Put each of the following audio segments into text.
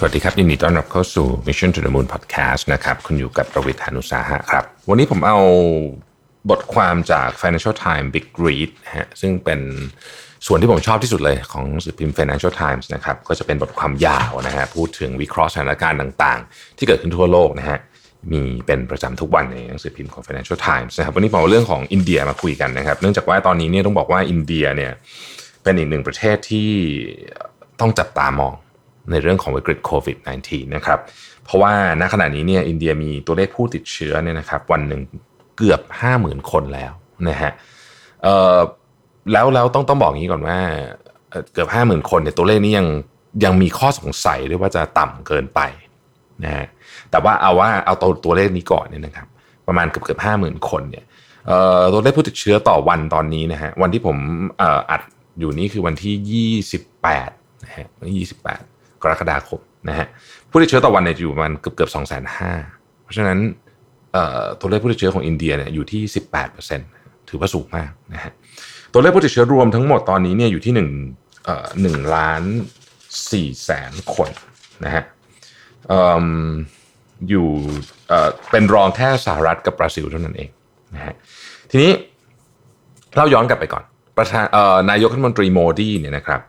สวัสดีครับ ยินดีต้อนรับเข้าสู่ Mission to the Moon Podcast นะครับ คุณอยู่กับประวิทยานุสาหะครับ วันนี้ผมเอาบทความจาก Financial Times Big Read ฮะซึ่งเป็นส่วนที่ผมชอบที่สุดเลยของสือพิมพ์ Financial Times นะครับก็จะเป็นบทความยาวนะฮะพูดถึงวิเคราะห์สถานการณ์ต่างๆ ที่เกิดขึ้นทั่วโลกนะฮะมีเป็นประจำทุกวันในหนังสือพิมพ์ของ Financial Times นะครับวันนี้ผมเอาเรื่องของอินเดียมาคุยกันนะครับ เนื่องจากว่าตอนนี้เนี่ยต้องบอกว่าอินเดียเนี่ยเป็นอีกหนึ่งประเทศที่ต้องจับตามอง ในเรื่องของวิกฤตโควิด -19 นะครับเพราะว่าณขณะนี้เนี่ยอินเดียมีตัวเลขผู้ติดเชื้อเนี่ยนะครับวันหนึ่งเกือบ 50,000 คนแล้วนะฮะแล้วแล้วต้องต้องบอกงี้ก่อนว่าเอ่อเกือบ 50,000 คนเนี่ยตัวเลขนี้ยังยังมีข้อสงสัยด้วยว่าจะต่ำเกินไปนะฮะแต่ว่าเอาว่าเอาตัวตัวเลขนี้ก่อนเนี่ยนะครับประมาณเกือบเกือบห้าหมื่นคนเนี่ยตัวเลขผู้ติดเชื้อต่อวันตอนนี้นะฮะวันที่ผมอ,อัดอยู่นี้คือวันที่28นะฮะวันที่28 กรกฎาคมนะฮะผู้ติดเชื้อต่อวันเนี่ยอยู่ประมาณเกือบเกือบสองแสนห้าเพราะฉะนั้นตัวเลขผู้ติดเชื้อของอินเดียเนี่ยอยู่ที่ 18%ถือว่าสูงมากนะฮะตัวเลขผู้ติดเชื้อรวมทั้งหมดตอนนี้เนี่ยอยู่ที่1เอ่อ1ล้าน4แสนคนนะฮะอยู่เอ่อเป็นรองแค่สหรัฐกับบราซิลเท่านั้นเองนะฮะทีนี้เราย้อนกลับไปก่อนประธานเอ่อนายกรัฐมนตรีโมดีเนี่ยนะครับ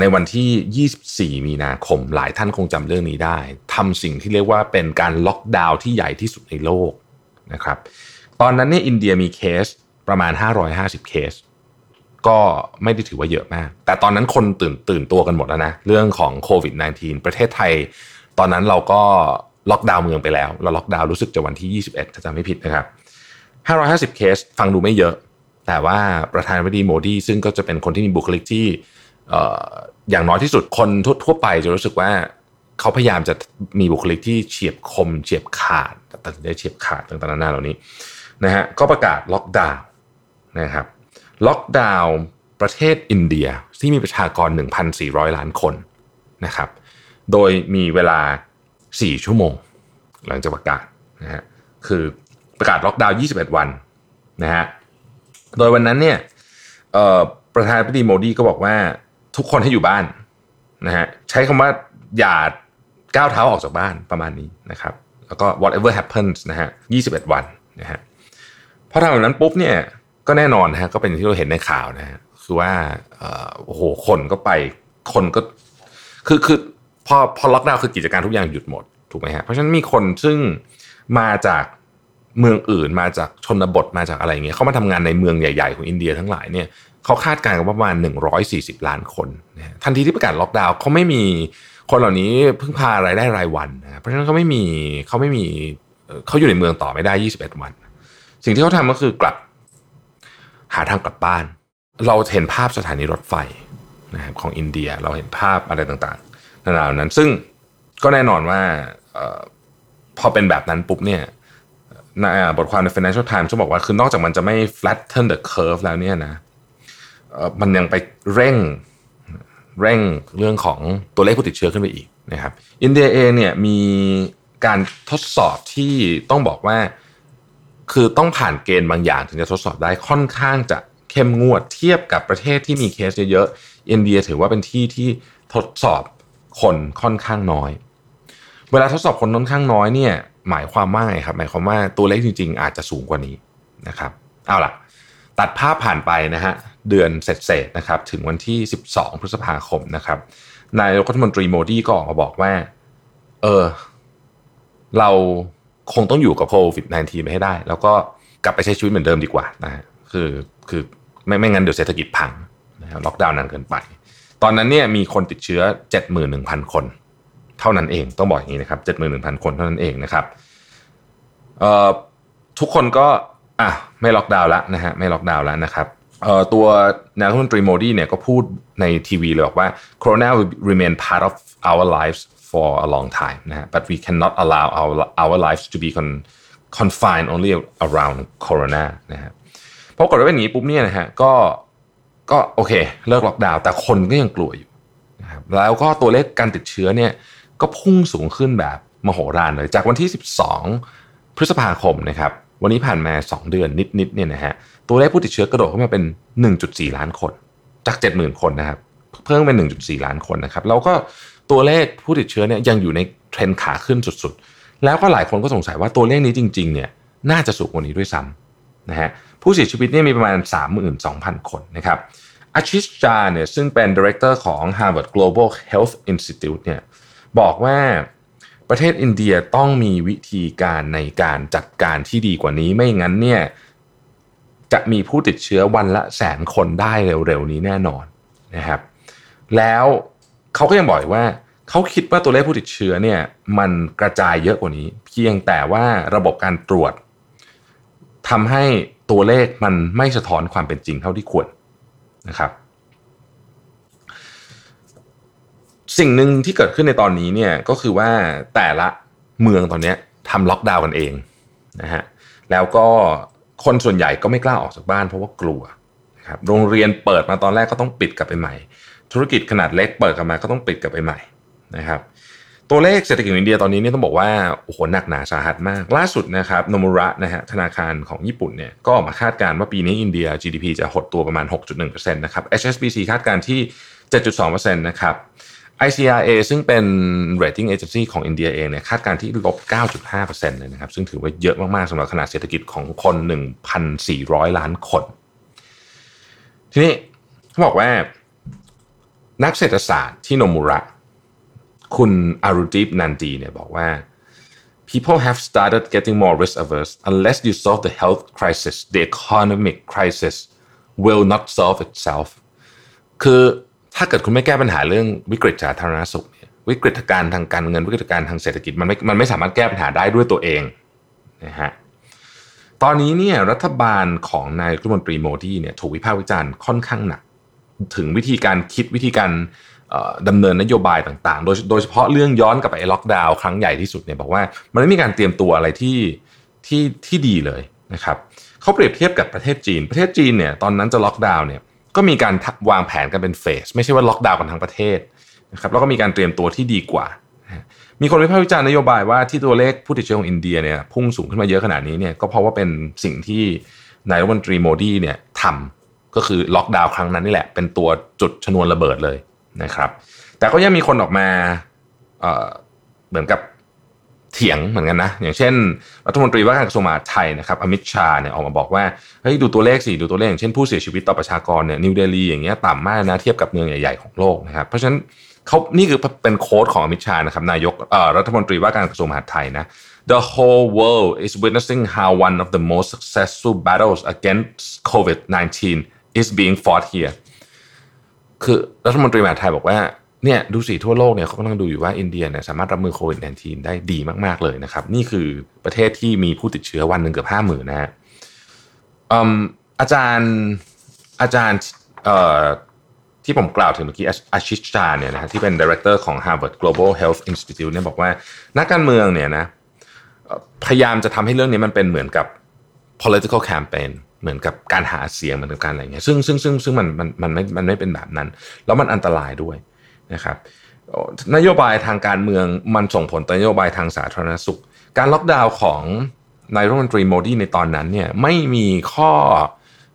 ในวันที่ 24 มีนาคม หลายท่านคงจำเรื่องนี้ได้ทำสิ่งที่เรียกว่าเป็นการล็อกดาวน์ที่ใหญ่ที่สุดในโลกนะครับ ตอนนั้นเนี่ยอินเดียมีเคสประมาณ 550 เคส ก็ไม่ได้ถือว่าเยอะมาก แต่ตอนนั้นคนตื่นตื่นตัวกันหมดแล้วนะ เรื่องของโควิด -19 ประเทศไทย ตอนนั้นเราก็ล็อกดาวน์เมืองไปแล้ว เราล็อกดาวน์รู้สึกจะวันที่ 21 ถ้าจำไม่ผิดนะครับ 550 เคส ฟังดูไม่เยอะ แต่ว่าประธานาธิบดีโมดีซึ่งก็จะเป็นคนที่มีบุคลิกที่ อย่างน้อยที่สุดคนทั่วไปจะรู้สึกว่าเขาพยายามจะมีบุคลิกที่เฉียบคมเฉียบขาดตัดสินใจเฉียบขาดต่างๆนานาเหล่านี้นะฮะก็ประกาศล็อกดาวน์นะครับล็อกดาวน์ประเทศอินเดียที่มีประชากร 1,400 ล้านคนนะครับโดยมีเวลา 4 ชั่วโมง หลังจากประกาศนะฮะคือประกาศล็อกดาวน์ 21 วันนะฮะโดยวันนั้นเนี่ยประธานาธิบดีโมดีก็บอกว่า ทุกคนให้อยู่บ้านนะฮะใช้คำว่าอย่าก้าวเท้าออกจากบ้านประมาณนี้นะครับ แล้วก็ whatever happens นะฮะ21 วันนะฮะพอทำแบบนั้นปุ๊บเนี่ยก็แน่นอนนะฮะก็เป็นที่เราเห็นในข่าวนะฮะคือว่าโอ้โหคนก็ไปคนก็คือคือพอพอล็อกดาวน์คือกิจการทุกอย่างหยุดหมดถูกไหมฮะเพราะฉะนั้นมีคนซึ่งมาจากเมืองอื่นมาจากชนบทมาจากอะไรเงี้ยเขามาทำงานในเมืองใหญ่ ๆ ของอินเดียทั้งหลายเนี่ย เขาคาดการณ์กันว่าประมาณ 140 ล้านคนนะทันทีที่ประกาศล็อกดาวน์เขาไม่มีคนเหล่านี้พึ่งพารายได้รายวันนะเพราะฉะนั้นเขาไม่มีเขาไม่มีเขาอยู่ในเมืองต่อไม่ได้ 21 วัน สิ่งที่เขาทำก็คือกลับ หาทางกลับบ้าน เราเห็นภาพสถานีรถไฟนะครับของอินเดียเราเห็นภาพอะไรต่างๆนานานั้น ซึ่งก็แน่นอนว่าออพอเป็นแบบนั้นปุ๊บเนี่ยบทความใน Financial Times ก็บอกว่าคือนอกจากมันจะไม่ flatten the curve แล้วเนี่ยนะ มันยังไปเร่งเร่งเรื่องของตัวเลขผู้ติดเชื้อขึ้นไปอีกนะครับ อินเดียเองเนี่ยมีการทดสอบที่ต้องบอกว่าคือต้องผ่านเกณฑ์บางอย่างถึงจะทดสอบได้ค่อนข้างจะเข้มงวดเทียบกับประเทศที่มีเคสเยอะๆอินเดียถือว่าเป็นที่ที่ทดสอบคนค่อนข้างน้อย เวลาทดสอบคนค่อนข้างน้อยเนี่ยหมายความว่าไงครับหมายความว่าตัวเลขจริง ๆ อาจจะสูงกว่านี้นะครับเอาล่ะ ตัดภาพผ่านไปนะฮะ เดือนเสร็จๆนะครับถึงวันที่ 12 พฤษภาคมนะครับนายกรัฐมนตรีโมดีก็ออกมาบอกว่า เออ เราคงต้องอยู่กับโควิด -19 ไปให้ได้ แล้วก็กลับไปใช้ชีวิตเหมือนเดิมดีกว่านะคือคือไม่ไม่งั้นเดี๋ยวเศรษฐกิจพังนะครับล็อกดาวน์นานเกินไป ตอนนั้นเนี่ยมีคนติดเชื้อ 71,000 คน เท่านั้นเองต้องบอกอย่างนี้นะครับ 71,000 คนเท่านั้นเองนะครับเอ่อทุกคนก็อะไม่ล็อกดาวน์แล้วนะฮะไม่ล็อกดาวน์แล้วนะครับ ตัวนายรัฐมนตรีโมดีเนี่ยก็พูดในทีวีเลยบอกว่า corona will remain part of our lives for a long time นะ but we cannot allow our our lives to be con, confined only around corona นะฮะพอกฏว่าเป็นอย่างนี้ปุ๊บเนี่ยนะฮะก็ก็โอเค เลิกล็อกดาวน์แต่คนก็ยังกลัวอยู่นะครับแล้วก็ตัวเลขการติดเชื้อเนี่ยก็พุ่งสูงขึ้นแบบมโหฬารเลย จากวันที่ 12 พฤษภาคมนะครับ วันนี้ผ่านมา 2 เดือนนิดๆเนี่ยนะฮะตัวเลขผู้ติดเชื้อกระโดดขึ้นมาเป็น 1.4 ล้านคน จาก 70,000 คนนะครับเพิ่มเป็น 1.4 ล้านคนนะครับแล้วก็ตัวเลขผู้ติดเชื้อเนี่ยยังอยู่ในเทรนขาขึ้นสุดๆ แล้วก็หลายคนก็สงสัยว่าตัวเลขนี้จริงๆเนี่ยน่าจะสูงกว่านี้ด้วยซ้ำนะฮะผู้เสียชีวิตเนี่ยมีประมาณ 32,000 คนนะครับอาชิชจาเนี่ยซึ่งเป็น Director ของ Harvard Global Health Institute เนี่ยบอกว่า ประเทศอินเดียต้องมีวิธีการในการจัดการที่ดีกว่านี้ ไม่งั้นเนี่ยจะมีผู้ติดเชื้อวันละแสนคนได้เร็วๆนี้แน่นอนนะครับ แล้วเขาก็ยังบอกว่าเขาคิดว่าตัวเลขผู้ติดเชื้อเนี่ยมันกระจายเยอะกว่านี้ เพียงแต่ว่าระบบการตรวจทำให้ตัวเลขมันไม่สะท้อนความเป็นจริงเท่าที่ควรนะครับ สิ่งหนึ่งที่เกิดขึ้นในตอนนี้เนี่ยก็คือว่าแต่ละเมืองตอนนี้ทำล็อกดาวน์กันเองนะฮะแล้วก็คนส่วนใหญ่ก็ไม่กล้าออกจากบ้านเพราะว่ากลัวครับโรงเรียนเปิดมาตอนแรกก็ต้องปิดกลับไปใหม่ ธุรกิจขนาดเล็กเปิดกลับมาก็ต้องปิดกลับไปใหม่นะครับตัวเลขเศรษฐกิจอินเดียตอนนี้เนี่ยต้องบอกว่าโอ้โหหนักหนาสาหัสมาก ล่าสุดนะครับโนมุระนะฮะธนาคารของญี่ปุ่นเนี่ยก็ออกมาคาดการณ์ว่าปีนี้อินเดีย GDP จะหดตัวประมาณ 6.1%นะครับ HSBC คาดการณ์ที่ 7.2%นะครับ ICRA ซึ่งเป็น rating agency ของอินเดียเองเนี่ยคาดการณ์ที่ลบ 9.5%เลยนะครับ ซึ่งถือว่าเยอะมากๆสำหรับขนาดเศรษฐกิจของคน 1,400 ล้านคน ทีนี้เขาบอกว่า นักเศรษฐศาสตร์ที่โนมุระ คุณอารุดีปนันดีเนี่ยบอกว่า people have started getting more risk averse unless you solve the health crisis the economic crisis will not solve itself คือ ถ้าเกิดคุณไม่แก้ปัญหาเรื่องวิกฤตสาธารณสุขวิกฤตการณ์ทางการเงินวิกฤตการณ์ทางเศรษฐกิจมันไม่มันไม่สามารถแก้ปัญหาได้ด้วยตัวเองนะฮะตอนนี้เนี่ยรัฐบาลของนายรัฐมนตรีโมดีเนี่ยถูกวิพากษ์วิจารณ์ค่อนข้างหนัก ถึงวิธีการคิดวิธีการดำเนินนโยบายต่างๆ โดยโดยเฉพาะเรื่องย้อนกลับไปไอ้ล็อกดาวน์ครั้งใหญ่ที่สุดเนี่ยบอกว่ามันไม่มีการเตรียมตัวอะไรที่ที่ที่ดีเลยนะครับเขาเปรียบเทียบกับประเทศจีน ประเทศจีนเนี่ยตอนนั้นจะล็อกดาวน์เนี่ย ก็มีการวางแผนกันเป็น phase ไม่ใช่ว่าล็อกดาวน์กันทั้งประเทศนะครับแล้วก็มีการเตรียมตัวที่ดีกว่า มีคนวิพากษ์วิจารณ์นโยบายว่าที่ตัวเลขผู้ติดเชื้อของอินเดียเนี่ยพุ่งสูงขึ้นมาเยอะขนาดนี้เนี่ยก็เพราะว่าเป็นสิ่งที่นายรัฐมนตรีโมดีเนี่ยทำก็คือล็อกดาวน์ครั้งนั้นนี่แหละเป็นตัวจุดชนวนระเบิดเลยนะครับ แต่ก็ยังมีคนออกมาเเหมือนกับ เถียงเหมือนกันนะ อย่างเช่นรัฐมนตรีว่าการกระทรวงมหาดไทยนะครับอมิตชาเนี่ยออกมาบอกว่าเฮ้ยดูตัวเลขสิดูตัวเลขอย่างเช่นผู้เสียชีวิตต่อประชากรเนี่ยนิวเดลีอย่างเงี้ยต่ำมากนะเทียบกับเมืองใหญ่ๆของโลกนะครับเพราะฉะนั้นเขานี่คือเป็นโค้ดของอมิตชานะครับนายกรัฐมนตรีว่าการกระทรวงมหาดไทยนะ The whole world is witnessing how one of the most successful battles against COVID-19 is being fought here คือรัฐมนตรีมหาดไทยบอกว่า เนี่ยดูสิทั่วโลกเนี่ยเขากำลังดูอยู่ว่าอินเดียเนี่ยสามารถรับมือโควิด -19 ได้ดีมากๆเลยนะครับ นี่คือประเทศที่มีผู้ติดเชื้อวันหนึ่งเกือบห้าหมื่นนะฮะอาจารย์อาจารย์ที่ผมกล่าวถึงเมื่อกี้อาชิชาเนี่ยนะฮะที่เป็น director ของ Harvard Global Health Institute เนี่ยบอกว่านักการเมืองเนี่ยนะพยายามจะทำให้เรื่องนี้มันเป็นเหมือนกับ political campaign เหมือนกับการหาเสียงเหมือนกับการอะไรเงี้ยซึ่งซึ่งซึ่งซึ่งมันมันมันไม่มันไม่เป็นแบบนั้น แล้วมันอันตรายด้วย นะครับนโยบายทางการเมืองมันส่งผลต่อนโยบายทางสาธารณสุข การล็อกดาวน์ของนายรัฐมนตรีโมดีในตอนนั้นเนี่ยไม่มีข้อ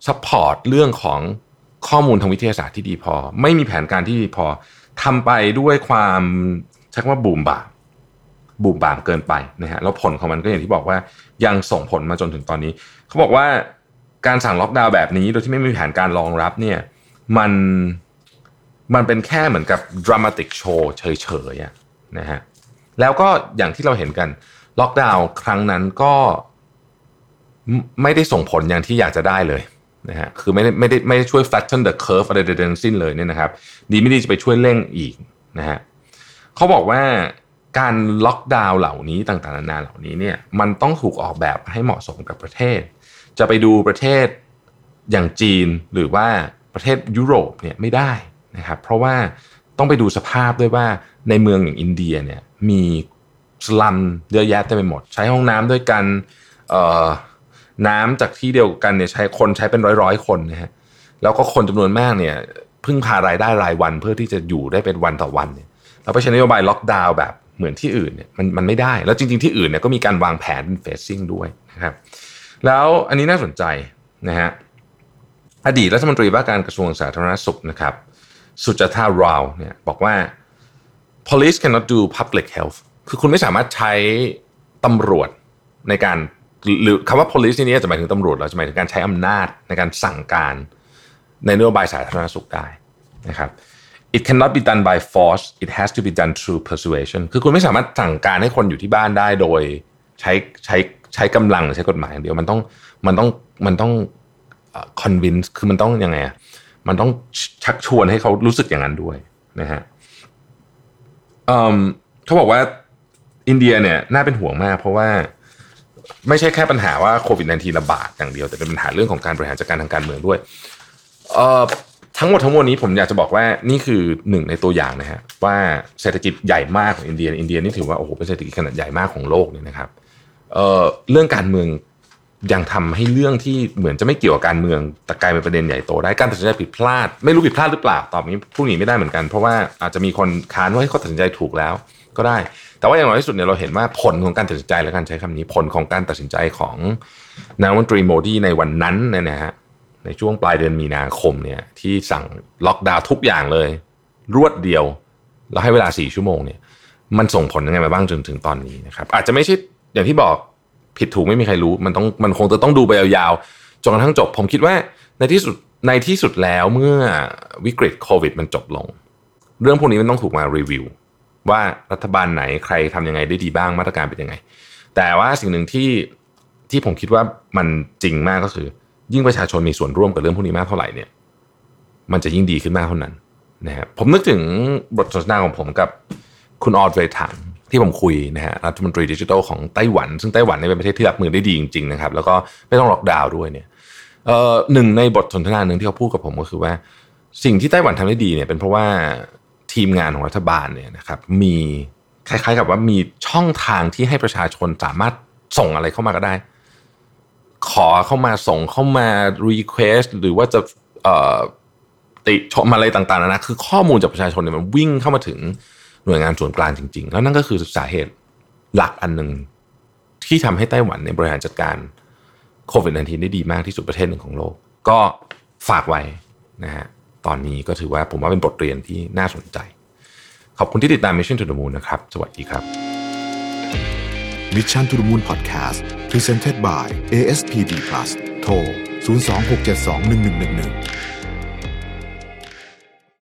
support เรื่องของข้อมูลทางวิทยาศาสตร์ที่ดีพอ ไม่มีแผนการที่ดีพอทำไปด้วยความใช้คำว่าบูมบ่ามบูมบ่ามเกินไปนะฮะแล้วผลของมันก็อย่างที่บอกว่ายังส่งผลมาจนถึงตอนนี้ เขาบอกว่าการสั่งล็อกดาวน์แบบนี้โดยที่ไม่มีแผนการรองรับเนี่ยมัน มันเป็นแค่เหมือนกับดรามาติกโชว์เฉยๆนะฮะแล้วก็อย่างที่เราเห็นกันล็อกดาวน์ครั้งนั้นก็ไม่ได้ส่งผลอย่างที่อยากจะได้เลยนะฮะคือไม่ได้ไม่ได้ไม่ได้ช่วย flatten the curve อะไรใดๆทั้งสิ้นเลยเนี่ยนะครับ ดีไม่ดีจะไปช่วยเร่งอีกนะฮะเขาบอกว่าการล็อกดาวน์เหล่านี้ต่างๆนานาเหล่านี้เนี่ยมันต้องถูกออกแบบให้เหมาะสมกับประเทศ จะไปดูประเทศอย่างจีนหรือว่าประเทศยุโรปเนี่ยไม่ได้ นะครับเพราะว่าต้องไปดูสภาพด้วยว่าในเมืองอย่างอินเดียเนี่ยมีสลัมเยอะแยะเต็มไปหมด ใช้ห้องน้ำด้วยกันน้ำจากที่เดียวกันเนี่ยใช้คนใช้เป็นร้อยร้อยคนนะฮะแล้วก็คนจำนวนมากเนี่ยพึ่งพารายได้รายวันเพื่อที่จะอยู่ได้เป็นวันต่อวันเนี่ยเราไปใช้นโยบายล็อกดาวน์แบบเหมือนที่อื่นเนี่ยมันมันไม่ได้แล้วจริง ๆ ที่อื่นเนี่ยก็มีการวางแผนเป็นเฟสซิ่งด้วยนะครับแล้วอันนี้น่าสนใจนะฮะอดีตรัฐมนตรีว่าการกระทรวงสาธารณสุขนะครับ สุจตาราวเนี่ยบอกว่า police cannot do public health คือคุณไม่สามารถใช้ตำรวจในการหรือคำว่า police ที่นี้จะหมายถึงตำรวจเราจะหมายถึงการใช้อำนาจในการสั่งการในนโยบายสาธารณสุขได้นะครับ it cannot be done by force it has to be done through persuasion คือคุณไม่สามารถสั่งการให้คนอยู่ที่บ้านได้โดยใช้ใช้ใช้กำลังใช้กฎหมายอย่างเดียวมันต้องมันต้องมันต้อง convince คือมันต้องยังไงอะ มันต้องชักชวนให้เขารู้สึกอย่างนั้นด้วยนะฮะเขาบอกว่าอินเดียเนี่ยน่าเป็นห่วงมาก เพราะว่าไม่ใช่แค่ปัญหาว่าโควิด -19 ระบาดอย่างเดียว แต่เป็นปัญหาเรื่องของการบริหารจัดการทางการเมืองด้วยทั้งหมดทั้งมวลนี้ผมอยากจะบอกว่านี่คือหนึ่งในตัวอย่างนะฮะว่าเศรษฐกิจใหญ่มากของอินเดียอินเดียนี่ถือว่าโอ้โหเป็นเศรษฐกิจขนาดใหญ่มากของโลกเนี่ยนะครับเเรื่องการเมือง ยังทำให้เรื่องที่เหมือนจะไม่เกี่ยวกับการเมืองแต่กลายเป็นประเด็นใหญ่โตได้การตัดสินใจผิดพลาด ไม่รู้ผิดพลาดหรือเปล่าตอบนี้ผู้หนีไม่ได้เหมือนกัน เพราะว่าอาจจะมีคนค้านว่าเขาตัดสินใจถูกแล้วก็ได้ แต่ว่าอย่างน้อยที่สุดเนี่ยเราเห็นว่าผลของการตัดสินใจและการใช้คำนี้ผลของการตัดสินใจของนายรัฐมนตรีโมดีในวันนั้นเนี่ยนะฮะในช่วงปลายเดือนมีนาคมเนี่ยที่สั่งล็อกดาวน์ทุกอย่างเลย รวดเดียวแล้วให้เวลาสี่ชั่วโมงเนี่ยมันส่งผลยังไงมาบ้างจนถึงตอนนี้นะครับอาจจะไม่ใช่อย่างที่บอก ผิดถูกไม่มีใครรู้มันต้องมันคงจะต้องดูไปยาวๆจนกระทั่งจบ ผมคิดว่าในที่สุดในที่สุดแล้วเมื่อวิกฤตโควิด มันจบลง เรื่องพวกนี้มันต้องถูกมารีวิว ว่ารัฐบาลไหนใครทำยังไงได้ดีบ้างมาตรการเป็นยังไง แต่ว่าสิ่งหนึ่งที่ที่ผมคิดว่ามันจริงมากก็คือ ยิ่งประชาชนมีส่วนร่วมกับเรื่องพวกนี้มากเท่าไหร่เนี่ย มันจะยิ่งดีขึ้นมากเท่านั้นนะครับผมนึกถึงบทสนทนาของผมกับคุณออดเวทัน ที่ผมคุยนะฮะรัฐมนตรีดิจิทัลของไต้หวัน ซึ่งไต้หวันเป็นประเทศที่รับมือได้ดีจริงๆนะครับแล้วก็ไม่ต้องล็อกดาวน์ด้วยเนี่ยหนึ่งในบทสนทนาหนึ่งที่เขาพูดกับผมก็คือว่า สิ่งที่ไต้หวันทำได้ดีเนี่ยเป็นเพราะว่าทีมงานของรัฐบาลเนี่ยนะครับมีคล้ายๆกับว่ามีช่องทางที่ให้ประชาชนสามารถส่งอะไรเข้ามาก็ได้ ขอเข้ามาส่งเข้ามา request หรือว่าจะติชมอะไรต่างๆนะคือข้อมูลจากประชาชนเนี่ยมันวิ่งเข้ามาถึง หน่วยงานส่วนกลางจริง ๆ แล้วนั่นก็คือสาเหตุหลักอันหนึ่งที่ทำให้ไต้หวันในบริหารจัดการโควิด -19 ได้ดีมากที่สุดประเทศหนึ่งของโลก ก็ฝากไว้นะฮะตอนนี้ก็ถือว่าผมว่าเป็นบทเรียนที่น่าสนใจ ขอบคุณที่ติดตาม Mission to the Moon นะครับ สวัสดีครับ Mission to the Moon Podcast Presented by ASPD Plus โทร 026721111